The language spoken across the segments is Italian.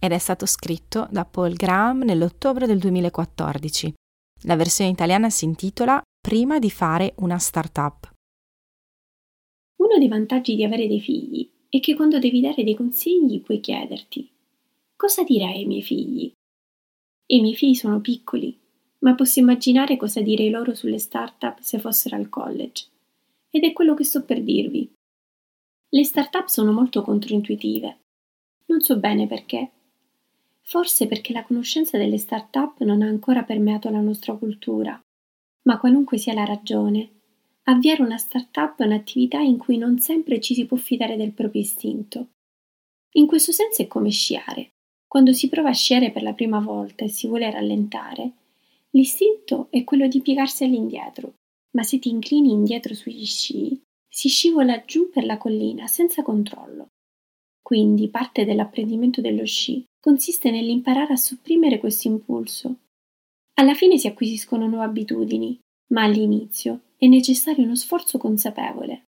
ed è stato scritto da Paul Graham nell'ottobre del 2014. La versione italiana si intitola Prima di fare una startup. Uno dei vantaggi di avere dei figli è che quando devi dare dei consigli puoi chiederti cosa direi ai miei figli? I miei figli sono piccoli, ma posso immaginare cosa direi loro sulle startup se fossero al college. Ed è quello che sto per dirvi. Le startup sono molto controintuitive. Non so bene perché, Forse perché la conoscenza delle start-up non ha ancora permeato la nostra cultura. Ma qualunque sia la ragione, avviare una start-up è un'attività in cui non sempre ci si può fidare del proprio istinto. In questo senso è come sciare. Quando si prova a sciare per la prima volta e si vuole rallentare, l'istinto è quello di piegarsi all'indietro, ma se ti inclini indietro sugli sci, si scivola giù per la collina senza controllo. Quindi parte dell'apprendimento dello sci consiste nell'imparare a sopprimere questo impulso. Alla fine si acquisiscono nuove abitudini, ma all'inizio è necessario uno sforzo consapevole.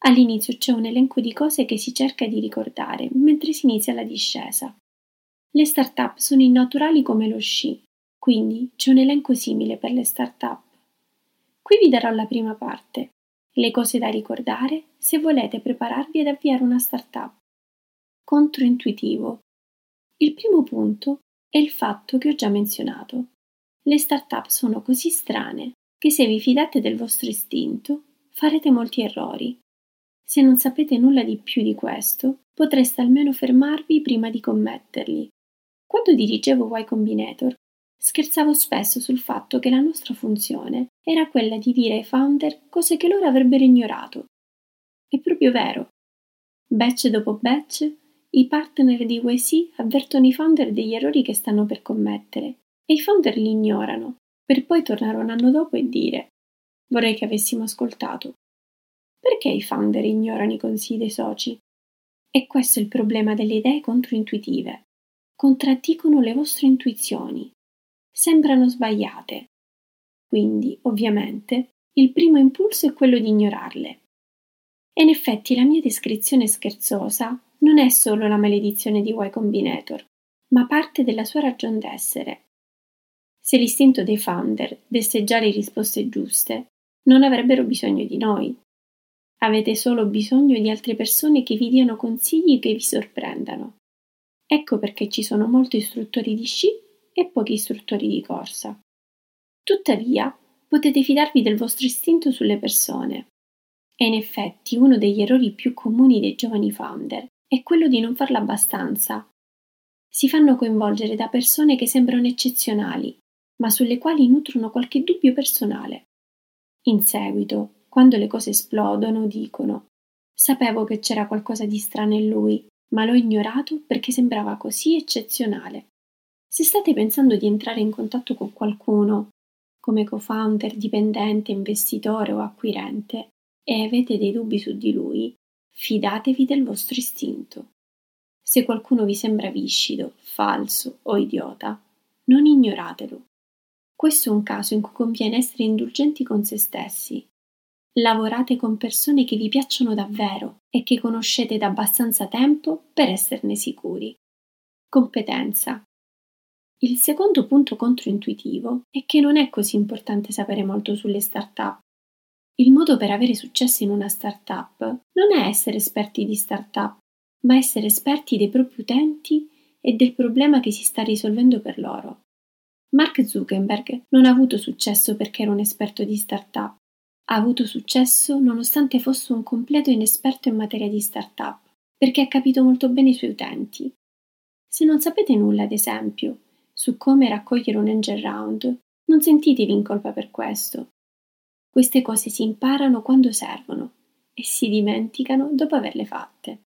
All'inizio c'è un elenco di cose che si cerca di ricordare mentre si inizia la discesa. Le start-up sono innaturali come lo sci, quindi c'è un elenco simile per le start-up. Qui vi darò la prima parte, le cose da ricordare se volete prepararvi ad avviare una start-up controintuitivo. Il primo punto è il fatto che ho già menzionato. Le start-up sono così strane che se vi fidate del vostro istinto farete molti errori. Se non sapete nulla di più di questo, potreste almeno fermarvi prima di commetterli. Quando dirigevo Y Combinator, scherzavo spesso sul fatto che la nostra funzione era quella di dire ai founder cose che loro avrebbero ignorato. È proprio vero. Batch dopo batch i partner di YC avvertono i founder degli errori che stanno per commettere e i founder li ignorano, per poi tornare un anno dopo e dire vorrei che avessimo ascoltato. Perché i founder ignorano i consigli dei soci? E questo è il problema delle idee controintuitive. Contraddicono le vostre intuizioni. Sembrano sbagliate. Quindi, ovviamente, il primo impulso è quello di ignorarle. E in effetti la mia descrizione scherzosa non è solo la maledizione di Y Combinator, ma parte della sua ragion d'essere. Se l'istinto dei founder desse già le risposte giuste, non avrebbero bisogno di noi. Avete solo bisogno di altre persone che vi diano consigli che vi sorprendano. Ecco perché ci sono molti istruttori di sci e pochi istruttori di corsa. Tuttavia, potete fidarvi del vostro istinto sulle persone. E in effetti uno degli errori più comuni dei giovani founder è quello di non farlo abbastanza. Si fanno coinvolgere da persone che sembrano eccezionali, ma sulle quali nutrono qualche dubbio personale. In seguito, quando le cose esplodono, dicono Sapevo che c'era qualcosa di strano in lui, ma l'ho ignorato perché sembrava così eccezionale. Se state pensando di entrare in contatto con qualcuno, come co-founder, dipendente, investitore o acquirente, e avete dei dubbi su di lui, Fidatevi del vostro istinto. Se qualcuno vi sembra viscido, falso o idiota, non ignoratelo. Questo è un caso in cui conviene essere indulgenti con se stessi. Lavorate con persone che vi piacciono davvero e che conoscete da abbastanza tempo per esserne sicuri. Competenza. Il secondo punto controintuitivo è che non è così importante sapere molto sulle start-up il modo per avere successo in una startup non è essere esperti di startup, ma essere esperti dei propri utenti e del problema che si sta risolvendo per loro. Mark Zuckerberg non ha avuto successo perché era un esperto di startup, ha avuto successo nonostante fosse un completo inesperto in materia di startup, perché ha capito molto bene i suoi utenti. Se non sapete nulla, ad esempio, su come raccogliere un angel round, non sentitevi in colpa per questo, queste cose si imparano quando servono e si dimenticano dopo averle fatte.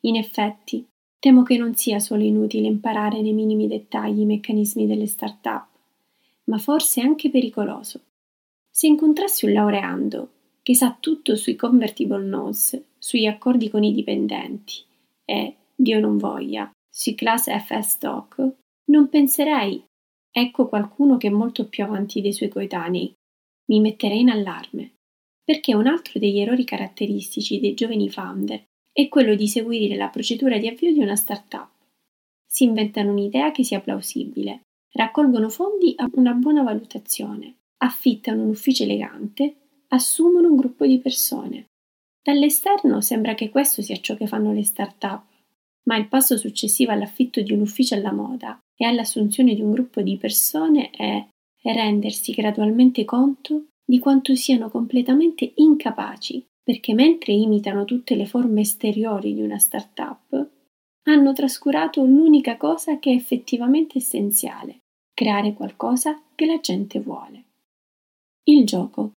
In effetti, Temo che non sia solo inutile imparare nei minimi dettagli i meccanismi delle start-up, ma forse anche pericoloso. Se incontrassi un laureando che sa tutto sui convertible notes, sugli accordi con i dipendenti e, Dio non voglia, sui class FS stock, non penserei ecco qualcuno che è molto più avanti dei suoi coetanei. Mi metterei in allarme, perché un altro degli errori caratteristici dei giovani founder è quello di seguire la procedura di avvio di una startup. Si inventano un'idea che sia plausibile, raccolgono fondi a una buona valutazione, affittano un ufficio elegante, assumono un gruppo di persone. Dall'esterno sembra che questo sia ciò che fanno le start-up, ma il passo successivo all'affitto di un ufficio alla moda e all'assunzione di un gruppo di persone è rendersi gradualmente conto di quanto siano completamente incapaci perché mentre imitano tutte le forme esteriori di una start-up, hanno trascurato l'unica cosa che è effettivamente essenziale, creare qualcosa che la gente vuole. Il gioco.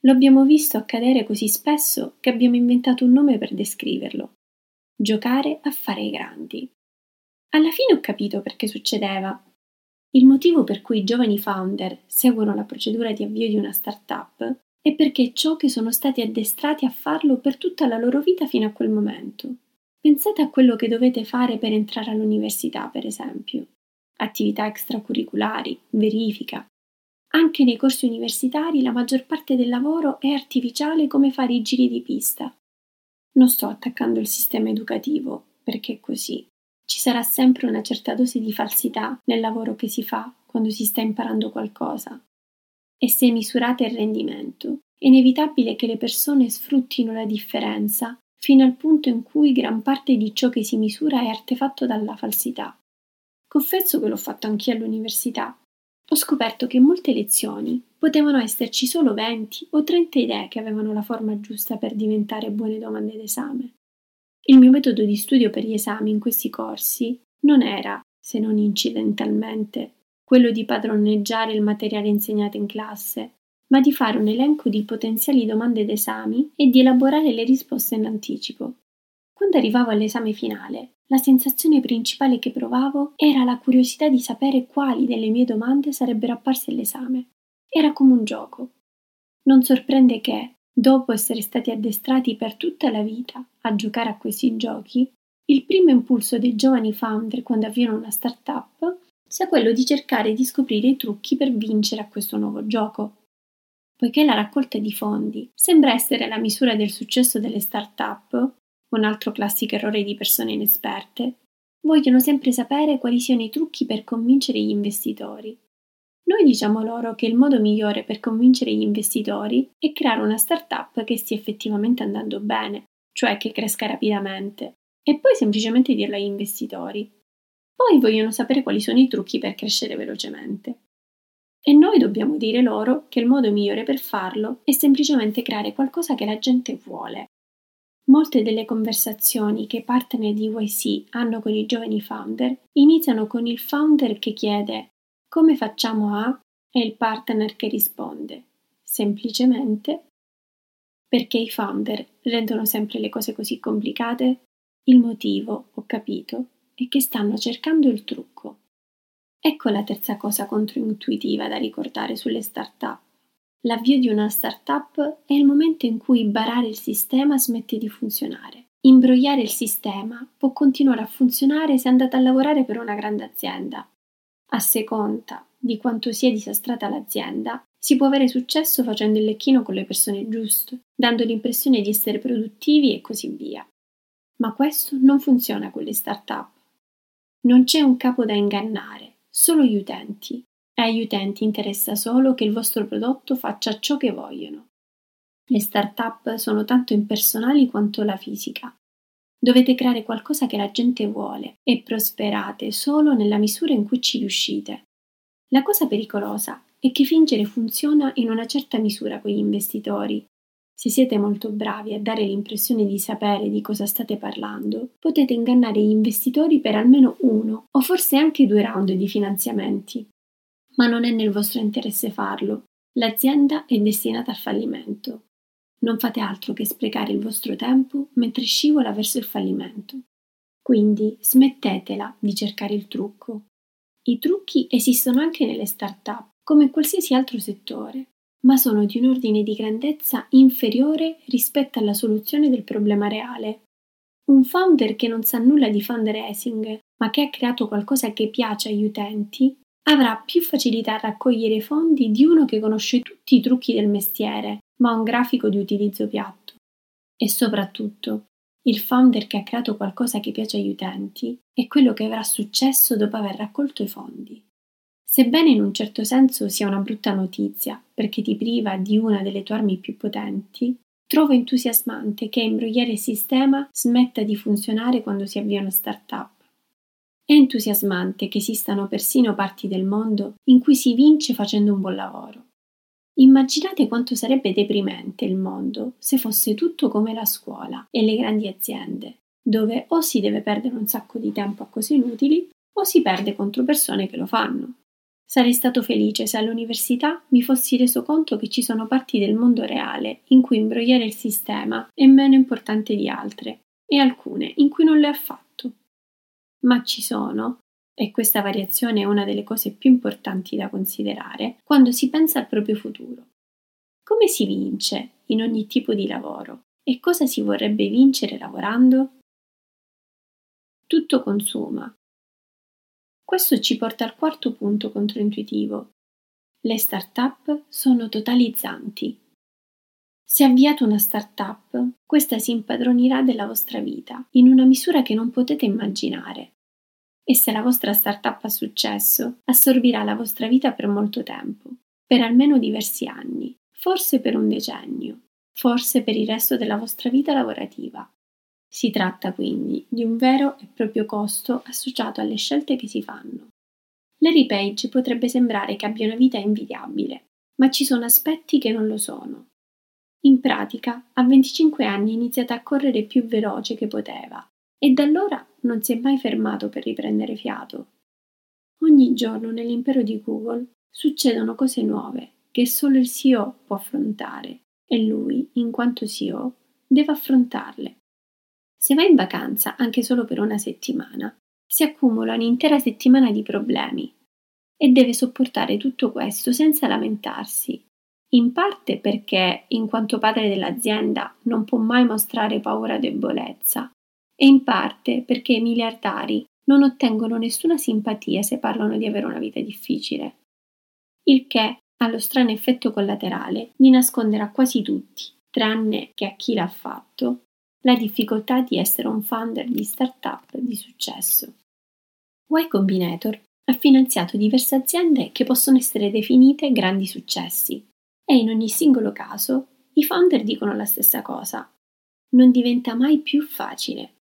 Lo abbiamo visto accadere così spesso che abbiamo inventato un nome per descriverlo. Giocare a fare i grandi. Alla fine ho capito perché succedeva. Il motivo per cui i giovani founder seguono la procedura di avvio di una startup è perché ciò che sono stati addestrati a farlo per tutta la loro vita fino a quel momento. Pensate a quello che dovete fare per entrare all'università, per esempio. Attività extracurriculari, verifica. Anche nei corsi universitari la maggior parte del lavoro è artificiale come fare i giri di pista. Non sto attaccando il sistema educativo, perché è così. Ci sarà sempre una certa dose di falsità nel lavoro che si fa quando si sta imparando qualcosa e se misurate il rendimento, è inevitabile che le persone sfruttino la differenza fino al punto in cui gran parte di ciò che si misura è artefatto dalla falsità. Confesso che l'ho fatto anch'io all'università. Ho scoperto che in molte lezioni potevano esserci solo 20 o 30 idee che avevano la forma giusta per diventare buone domande d'esame. Il mio metodo di studio per gli esami in questi corsi non era, se non incidentalmente, quello di padroneggiare il materiale insegnato in classe, ma di fare un elenco di potenziali domande d'esami e di elaborare le risposte in anticipo. Quando arrivavo all'esame finale, la sensazione principale che provavo era la curiosità di sapere quali delle mie domande sarebbero apparse all'esame. Era come un gioco. Non sorprende che, dopo essere stati addestrati per tutta la vita a giocare a questi giochi, il primo impulso dei giovani founder quando avviano una startup sia quello di cercare di scoprire i trucchi per vincere a questo nuovo gioco. Poiché la raccolta di fondi sembra essere la misura del successo delle start-up, un altro classico errore di persone inesperte, vogliono sempre sapere quali siano i trucchi per convincere gli investitori. Noi diciamo loro che il modo migliore per convincere gli investitori è creare una startup che stia effettivamente andando bene, cioè che cresca rapidamente, e poi semplicemente dirlo agli investitori. Poi vogliono sapere quali sono i trucchi per crescere velocemente. E noi dobbiamo dire loro che il modo migliore per farlo è semplicemente creare qualcosa che la gente vuole. Molte delle conversazioni che i partner di YC hanno con i giovani founder iniziano con il founder che chiede come facciamo a e il partner che risponde semplicemente perché i founder rendono sempre le cose così complicate? Il motivo, ho capito, e che stanno cercando il trucco. Ecco la terza cosa controintuitiva da ricordare sulle start-up. L'avvio di una start-up è il momento in cui barare il sistema smette di funzionare. Imbrogliare il sistema può continuare a funzionare se andate a lavorare per una grande azienda. A seconda di quanto sia disastrata l'azienda, si può avere successo facendo il lecchino con le persone giuste, dando l'impressione di essere produttivi e così via. Ma questo non funziona con le start-up. Non c'è un capo da ingannare, solo gli utenti. E agli utenti interessa solo che il vostro prodotto faccia ciò che vogliono. Le start-up sono tanto impersonali quanto la fisica. Dovete creare qualcosa che la gente vuole e prosperate solo nella misura in cui ci riuscite. La cosa pericolosa è che fingere funziona in una certa misura con gli investitori se siete molto bravi a dare l'impressione di sapere di cosa state parlando, potete ingannare gli investitori per almeno uno o forse anche due round di finanziamenti. Ma non è nel vostro interesse farlo. L'azienda è destinata al fallimento. Non fate altro che sprecare il vostro tempo mentre scivola verso il fallimento. Quindi smettetela di cercare il trucco. I trucchi esistono anche nelle start-up, come in qualsiasi altro settore, ma sono di un ordine di grandezza inferiore rispetto alla soluzione del problema reale. Un founder che non sa nulla di fundraising, ma che ha creato qualcosa che piace agli utenti, avrà più facilità a raccogliere fondi di uno che conosce tutti i trucchi del mestiere, ma un grafico di utilizzo piatto. E soprattutto, il founder che ha creato qualcosa che piace agli utenti è quello che avrà successo dopo aver raccolto i fondi. Sebbene in un certo senso sia una brutta notizia, perché ti priva di una delle tue armi più potenti, trovo entusiasmante che imbrogliare il sistema smetta di funzionare quando si avvia una startup. È entusiasmante che esistano persino parti del mondo in cui si vince facendo un buon lavoro. Immaginate quanto sarebbe deprimente il mondo se fosse tutto come la scuola e le grandi aziende, dove o si deve perdere un sacco di tempo a cose inutili o si perde contro persone che lo fanno. Sarei stato felice se all'università mi fossi reso conto che ci sono parti del mondo reale in cui imbrogliare il sistema è meno importante di altre, e alcune in cui non lo è affatto. Ma ci sono, e questa variazione è una delle cose più importanti da considerare quando si pensa al proprio futuro. Come si vince in ogni tipo di lavoro e cosa si vorrebbe vincere lavorando? Tutto consuma. Questo ci porta al quarto punto controintuitivo. Le start-up sono totalizzanti. Se avviate una start-up, questa si impadronirà della vostra vita in una misura che non potete immaginare e se la vostra startup ha successo, assorbirà la vostra vita per molto tempo, per almeno diversi anni, forse per un decennio, forse per il resto della vostra vita lavorativa. Si tratta quindi di un vero e proprio costo associato alle scelte che si fanno. Larry Page potrebbe sembrare che abbia una vita invidiabile, ma ci sono aspetti che non lo sono. In pratica, a 25 anni ha iniziato a correre più veloce che poteva e da allora non si è mai fermato per riprendere fiato. Ogni giorno nell'impero di Google succedono cose nuove che solo il CEO può affrontare e lui, in quanto CEO, deve affrontarle. Se va in vacanza anche solo per una settimana, si accumula un'intera settimana di problemi e deve sopportare tutto questo senza lamentarsi, in parte perché, in quanto padre dell'azienda, non può mai mostrare paura o debolezza, e in parte perché i miliardari non ottengono nessuna simpatia se parlano di avere una vita difficile. Il che ha lo strano effetto collaterale di nascondere a quasi tutti, tranne che a chi l'ha fatto, la difficoltà di essere un founder di startup di successo. Y Combinator ha finanziato diverse aziende che possono essere definite grandi successi e in ogni singolo caso i founder dicono la stessa cosa. Non diventa mai più facile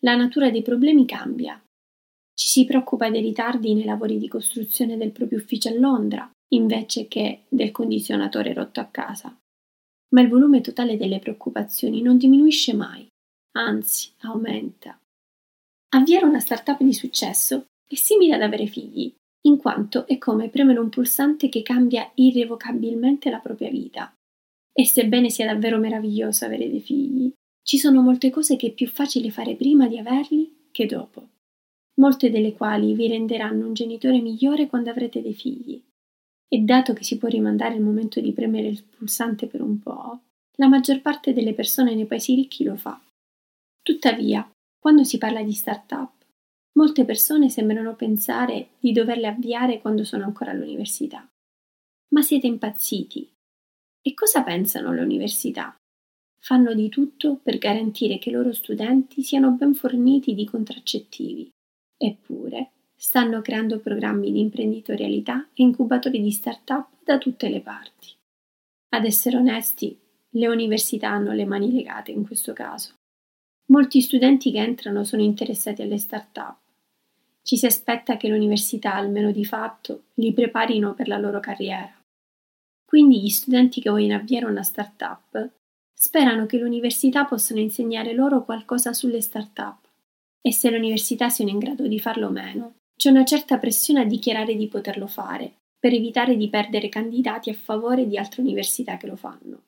la natura dei problemi cambia. Ci si preoccupa dei ritardi nei lavori di costruzione del proprio ufficio a Londra, invece che del condizionatore rotto a casa. Ma il volume totale delle preoccupazioni non diminuisce mai, anzi aumenta. Avviare una startup di successo è simile ad avere figli, in quanto è come premere un pulsante che cambia irrevocabilmente la propria vita. E sebbene sia davvero meraviglioso avere dei figli, ci sono molte cose che è più facile fare prima di averli che dopo, molte delle quali vi renderanno un genitore migliore quando avrete dei figli. E dato che si può rimandare il momento di premere il pulsante per un po', la maggior parte delle persone nei paesi ricchi lo fa. Tuttavia, quando si parla di start-up, molte persone sembrano pensare di doverle avviare quando sono ancora all'università. Ma siete impazziti. E cosa pensano le università? Fanno di tutto per garantire che i loro studenti siano ben forniti di contraccettivi. Eppure, stanno creando programmi di imprenditorialità e incubatori di start-up da tutte le parti. Ad essere onesti, le università hanno le mani legate in questo caso. Molti studenti che entrano sono interessati alle start-up. Ci si aspetta che le università, almeno di fatto, li preparino per la loro carriera. Quindi gli studenti che vogliono avviare una start-up sperano che l'università possano insegnare loro qualcosa sulle start-up e se le università siano in grado di farlo o meno, c'è una certa pressione a dichiarare di poterlo fare, per evitare di perdere candidati a favore di altre università che lo fanno.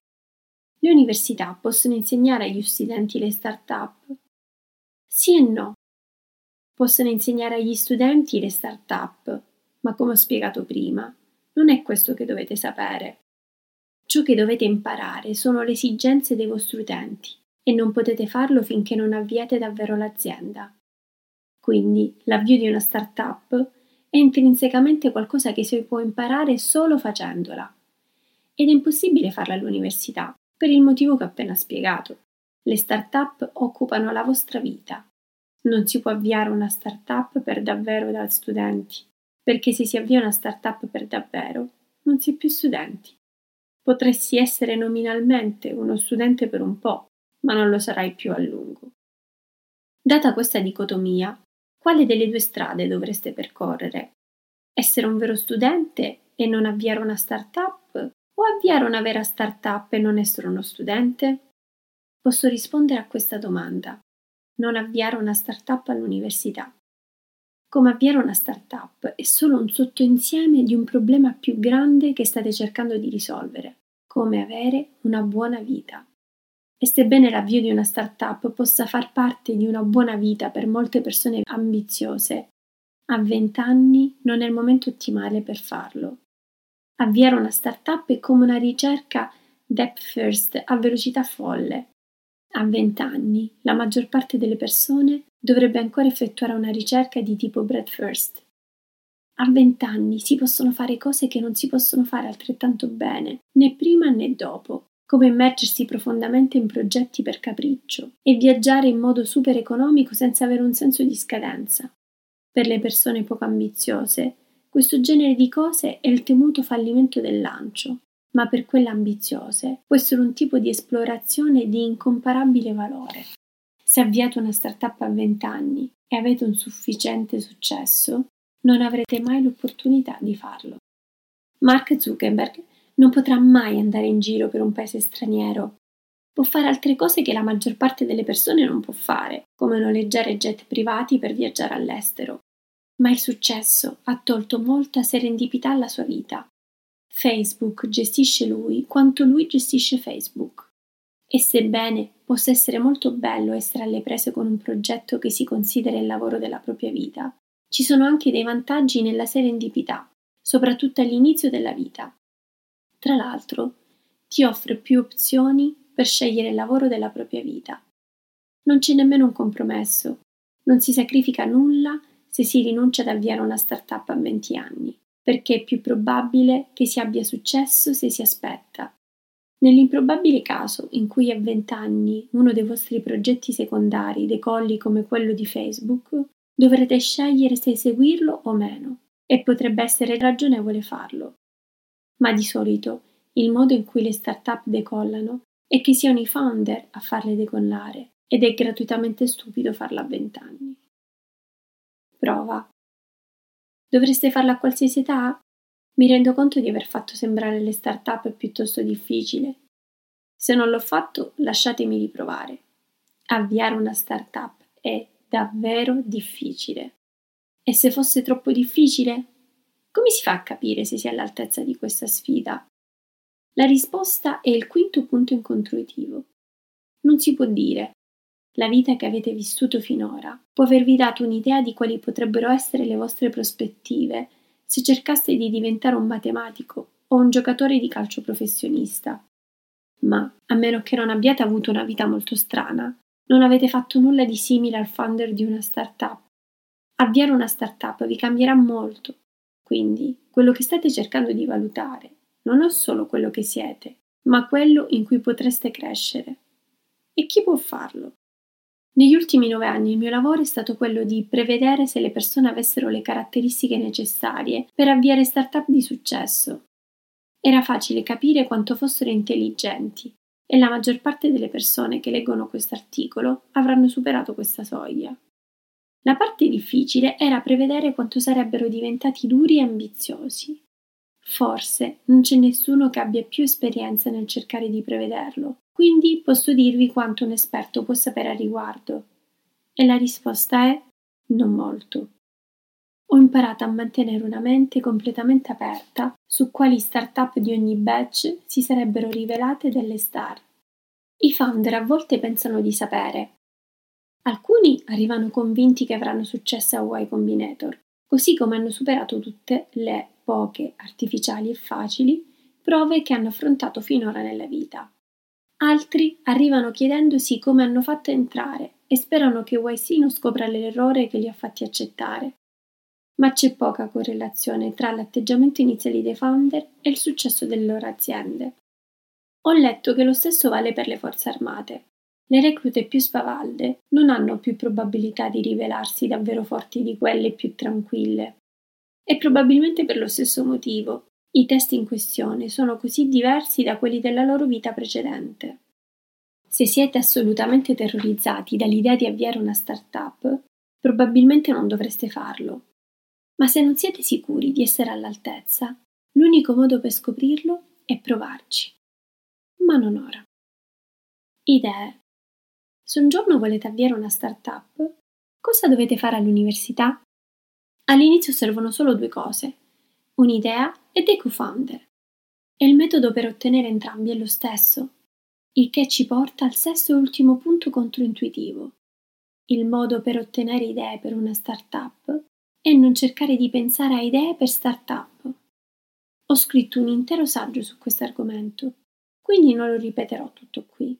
Le università possono insegnare agli studenti le start-up? Sì e no. possono insegnare agli studenti le start-up, ma come ho spiegato prima, non è questo che dovete sapere. Ciò che dovete imparare sono le esigenze dei vostri utenti e non potete farlo finché non avviate davvero l'azienda. Quindi l'avvio di una startup è intrinsecamente qualcosa che si può imparare solo facendola. Ed è impossibile farla all'università, per il motivo che ho appena spiegato. Le startup occupano la vostra vita. Non si può avviare una startup per davvero da studenti, perché se si avvia una startup per davvero, non si è più studenti. Potresti essere nominalmente uno studente per un po', ma non lo sarai più a lungo. Data questa dicotomia, quale delle due strade dovreste percorrere? Essere un vero studente e non avviare una startup o avviare una vera startup e non essere uno studente? Posso rispondere a questa domanda. Non avviare una startup all'università. Come avviare una startup è solo un sottoinsieme di un problema più grande che state cercando di risolvere, come avere una buona vita. E sebbene l'avvio di una startup possa far parte di una buona vita per molte persone ambiziose, a 20 anni non è il momento ottimale per farlo. Avviare una startup è come una ricerca depth first a velocità folle. A 20 anni la maggior parte delle persone dovrebbe ancora effettuare una ricerca di tipo breadth first. A 20 anni si possono fare cose che non si possono fare altrettanto bene, né prima né dopo, come immergersi profondamente in progetti per capriccio e viaggiare in modo super economico senza avere un senso di scadenza. Per le persone poco ambiziose, questo genere di cose è il temuto fallimento del lancio, ma per quelle ambiziose può essere un tipo di esplorazione di incomparabile valore. Se avviate una startup a 20 anni e avete un sufficiente successo, non avrete mai l'opportunità di farlo. Mark Zuckerberg non potrà mai andare in giro per un paese straniero. Può fare altre cose che la maggior parte delle persone non può fare, come noleggiare jet privati per viaggiare all'estero. Ma il successo ha tolto molta serendipità alla sua vita. Facebook gestisce lui quanto lui gestisce Facebook. E sebbene possa essere molto bello essere alle prese con un progetto che si considera il lavoro della propria vita, ci sono anche dei vantaggi nella serendipità, soprattutto all'inizio della vita. Tra l'altro, ti offre più opzioni per scegliere il lavoro della propria vita. Non c'è nemmeno un compromesso, non si sacrifica nulla se si rinuncia ad avviare una startup a 20 anni, perché è più probabile che si abbia successo se si aspetta. Nell'improbabile caso in cui a 20 anni uno dei vostri progetti secondari decolli come quello di Facebook, dovrete scegliere se seguirlo o meno, e potrebbe essere ragionevole farlo ma di solito il modo in cui le start-up decollano è che siano i founder a farle decollare ed è gratuitamente stupido farla a vent'anni. Prova. Dovreste farla a qualsiasi età? Mi rendo conto di aver fatto sembrare le start-up piuttosto difficile. Se non l'ho fatto, lasciatemi riprovare. Avviare una start-up è davvero difficile. E se fosse troppo difficile, come si fa a capire se si è all'altezza di questa sfida? La risposta è il quinto punto incontrutivo. Non si può dire. La vita che avete vissuto finora può avervi dato un'idea di quali potrebbero essere le vostre prospettive se cercaste di diventare un matematico o un giocatore di calcio professionista. Ma, a meno che non abbiate avuto una vita molto strana, non avete fatto nulla di simile al founder di una startup. Avviare una startup vi cambierà molto quindi quello che state cercando di valutare non è solo quello che siete, ma quello in cui potreste crescere. E chi può farlo? Negli ultimi nove anni il mio lavoro è stato quello di prevedere se le persone avessero le caratteristiche necessarie per avviare start-up di successo. Era facile capire quanto fossero intelligenti e la maggior parte delle persone che leggono questo articolo avranno superato questa soglia. La parte difficile era prevedere quanto sarebbero diventati duri e ambiziosi. Forse non c'è nessuno che abbia più esperienza nel cercare di prevederlo, quindi posso dirvi quanto un esperto può sapere a riguardo. E la risposta è non molto. Ho imparato a mantenere una mente completamente aperta su quali start-up di ogni batch si sarebbero rivelate delle star. I founder a volte pensano di sapere, Alcuni arrivano convinti che avranno successo a Y Combinator, così come hanno superato tutte le poche, artificiali e facili, prove che hanno affrontato finora nella vita. Altri arrivano chiedendosi come hanno fatto a entrare e sperano che YC non scopra l'errore che li ha fatti accettare. Ma c'è poca correlazione tra l'atteggiamento iniziale dei founder e il successo delle loro aziende. Ho letto che lo stesso vale per le forze armate. Le reclute più spavalde non hanno più probabilità di rivelarsi davvero forti di quelle più tranquille. E probabilmente per lo stesso motivo i test in questione sono così diversi da quelli della loro vita precedente. Se siete assolutamente terrorizzati dall'idea di avviare una startup, probabilmente non dovreste farlo. Ma se non siete sicuri di essere all'altezza, l'unico modo per scoprirlo è provarci. Ma non ora. Idee. Se un giorno volete avviare una startup, cosa dovete fare all'università? All'inizio servono solo due cose, un'idea e dei co-founder. E il metodo per ottenere entrambi è lo stesso, il che ci porta al sesto e ultimo punto controintuitivo. Il modo per ottenere idee per una startup è non cercare di pensare a idee per startup. Ho scritto un intero saggio su questo argomento, quindi non lo ripeterò tutto qui.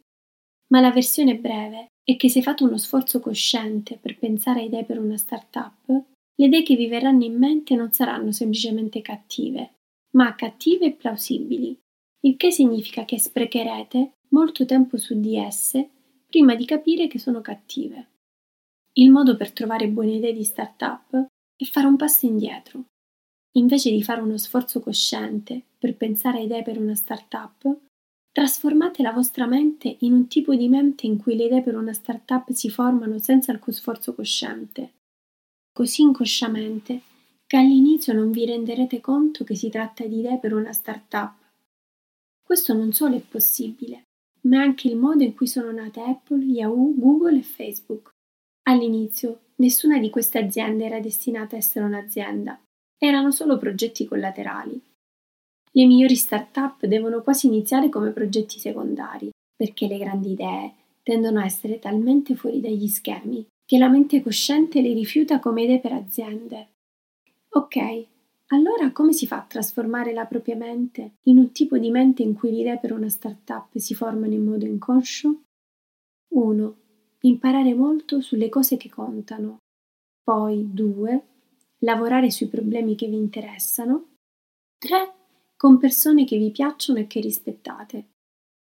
Ma la versione breve è che se fate uno sforzo cosciente per pensare a idee per una startup, le idee che vi verranno in mente non saranno semplicemente cattive, ma cattive e plausibili, il che significa che sprecherete molto tempo su di esse prima di capire che sono cattive. Il modo per trovare buone idee di startup è fare un passo indietro. Invece di fare uno sforzo cosciente per pensare a idee per una startup, trasformate la vostra mente in un tipo di mente in cui le idee per una startup si formano senza alcun sforzo cosciente. Così inconsciamente che all'inizio non vi renderete conto che si tratta di idee per una startup. Questo non solo è possibile, ma è anche il modo in cui sono nate Apple, Yahoo, Google e Facebook. All'inizio nessuna di queste aziende era destinata a essere un'azienda, erano solo progetti collaterali. Le migliori start-up devono quasi iniziare come progetti secondari, perché le grandi idee tendono a essere talmente fuori dagli schemi che la mente cosciente le rifiuta come idee per aziende. Ok, allora come si fa a trasformare la propria mente in un tipo di mente in cui le idee per una startup si formano in modo inconscio? 1. Imparare molto sulle cose che contano. Poi 2. Lavorare sui problemi che vi interessano. 3. Con persone che vi piacciono e che rispettate.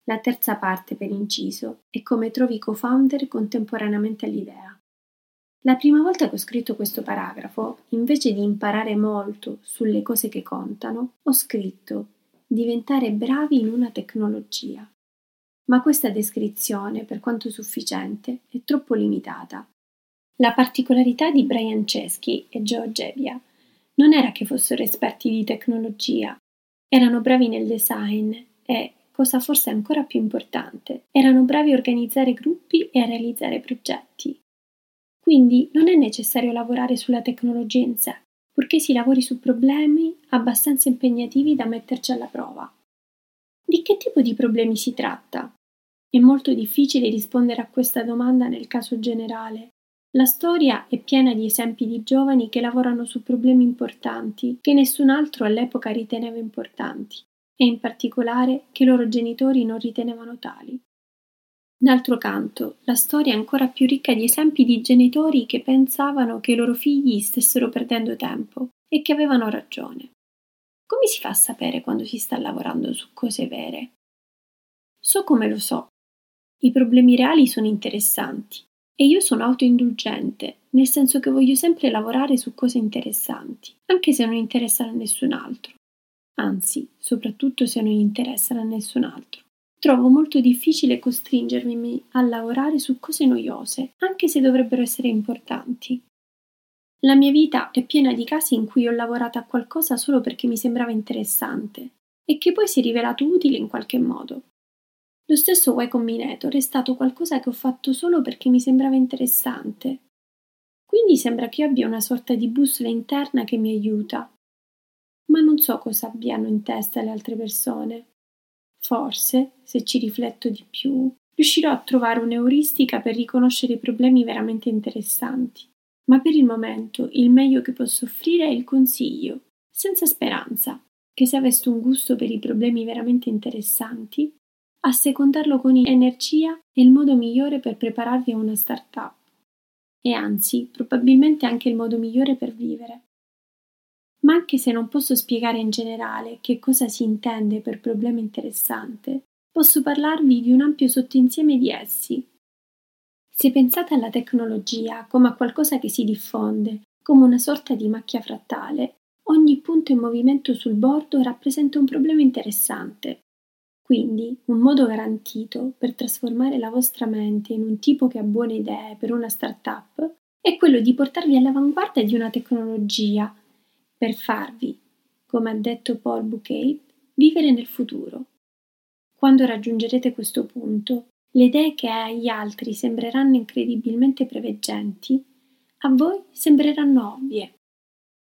La terza parte, per inciso, è come trovi co-founder contemporaneamente all'idea. La prima volta che ho scritto questo paragrafo, invece di imparare molto sulle cose che contano, ho scritto diventare bravi in una tecnologia. Ma questa descrizione, per quanto sufficiente, è troppo limitata. La particolarità di Brian Chesky e Joe Gebbia non era che fossero esperti di tecnologia, erano bravi nel design e, cosa forse ancora più importante, erano bravi a organizzare gruppi e a realizzare progetti. Quindi non è necessario lavorare sulla tecnologia in sé, purché si lavori su problemi abbastanza impegnativi da metterci alla prova. Di che tipo di problemi si tratta? È molto difficile rispondere a questa domanda nel caso generale. La storia è piena di esempi di giovani che lavorano su problemi importanti che nessun altro all'epoca riteneva importanti e in particolare che i loro genitori non ritenevano tali. D'altro canto, la storia è ancora più ricca di esempi di genitori che pensavano che i loro figli stessero perdendo tempo e che avevano ragione. Come si fa a sapere quando si sta lavorando su cose vere? So come lo so. I problemi reali sono interessanti e io sono autoindulgente, nel senso che voglio sempre lavorare su cose interessanti, anche se non interessano a nessun altro. Anzi, soprattutto se non interessano a nessun altro. Trovo molto difficile costringermi a lavorare su cose noiose, anche se dovrebbero essere importanti. La mia vita è piena di casi in cui ho lavorato a qualcosa solo perché mi sembrava interessante e che poi si è rivelato utile in qualche modo. Lo stesso Y Combinator è stato qualcosa che ho fatto solo perché mi sembrava interessante. Quindi sembra che io abbia una sorta di bussola interna che mi aiuta. Ma non so cosa abbiano in testa le altre persone. Forse, se ci rifletto di più, riuscirò a trovare un'euristica per riconoscere i problemi veramente interessanti. Ma per il momento il meglio che posso offrire è il consiglio, senza speranza, che se aveste un gusto per i problemi veramente interessanti, assecondarlo con energia è il modo migliore per prepararvi a una startup. E anzi, probabilmente anche il modo migliore per vivere. Ma anche se non posso spiegare in generale che cosa si intende per problema interessante, posso parlarvi di un ampio sottoinsieme di essi. Se pensate alla tecnologia come a qualcosa che si diffonde, come una sorta di macchia frattale, ogni punto in movimento sul bordo rappresenta un problema interessante. Quindi, un modo garantito per trasformare la vostra mente in un tipo che ha buone idee per una startup è quello di portarvi all'avanguardia di una tecnologia per farvi, come ha detto Paul Bouquet, vivere nel futuro. Quando raggiungerete questo punto, le idee che agli altri sembreranno incredibilmente preveggenti, a voi sembreranno ovvie.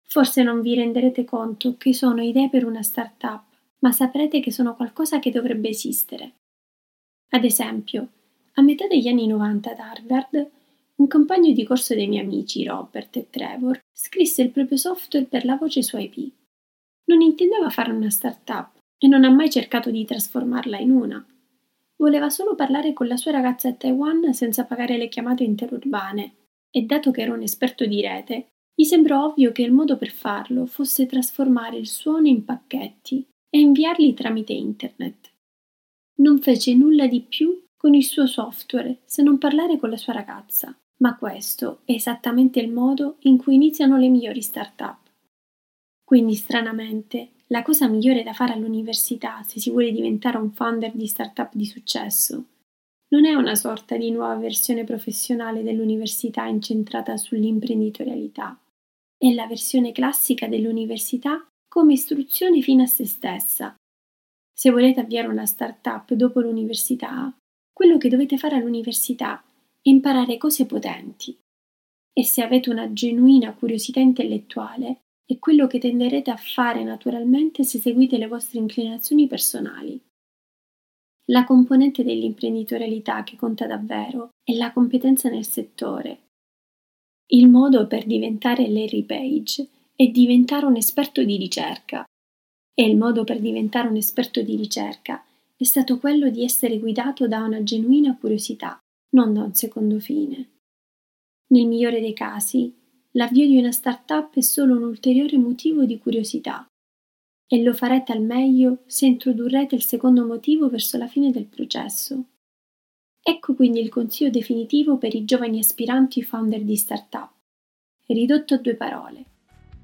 Forse non vi renderete conto che sono idee per una startup, ma saprete che sono qualcosa che dovrebbe esistere. Ad esempio, a metà degli anni 90 ad Harvard, un compagno di corso dei miei amici, Robert e Trevor, scrisse il proprio software per la voce su IP. Non intendeva fare una startup e non ha mai cercato di trasformarla in una. Voleva solo parlare con la sua ragazza a Taiwan senza pagare le chiamate interurbane e dato che era un esperto di rete, gli sembrò ovvio che il modo per farlo fosse trasformare il suono in pacchetti e inviarli tramite internet. Non fece nulla di più con il suo software se non parlare con la sua ragazza, ma questo è esattamente il modo in cui iniziano le migliori start-up. Quindi, stranamente, la cosa migliore da fare all'università se si vuole diventare un founder di startup di successo non è una sorta di nuova versione professionale dell'università incentrata sull'imprenditorialità, è la versione classica dell'università come istruzione fine a se stessa. Se volete avviare una startup dopo l'università, quello che dovete fare all'università è imparare cose potenti. E se avete una genuina curiosità intellettuale, è quello che tenderete a fare naturalmente se seguite le vostre inclinazioni personali. La componente dell'imprenditorialità che conta davvero è la competenza nel settore. Il modo per diventare Larry Page è diventare un esperto di ricerca. E il modo per diventare un esperto di ricerca è stato quello di essere guidato da una genuina curiosità, non da un secondo fine. Nel migliore dei casi, l'avvio di una startup è solo un ulteriore motivo di curiosità e lo farete al meglio se introdurrete il secondo motivo verso la fine del processo. Ecco quindi il consiglio definitivo per i giovani aspiranti founder di startup. Ridotto a due parole.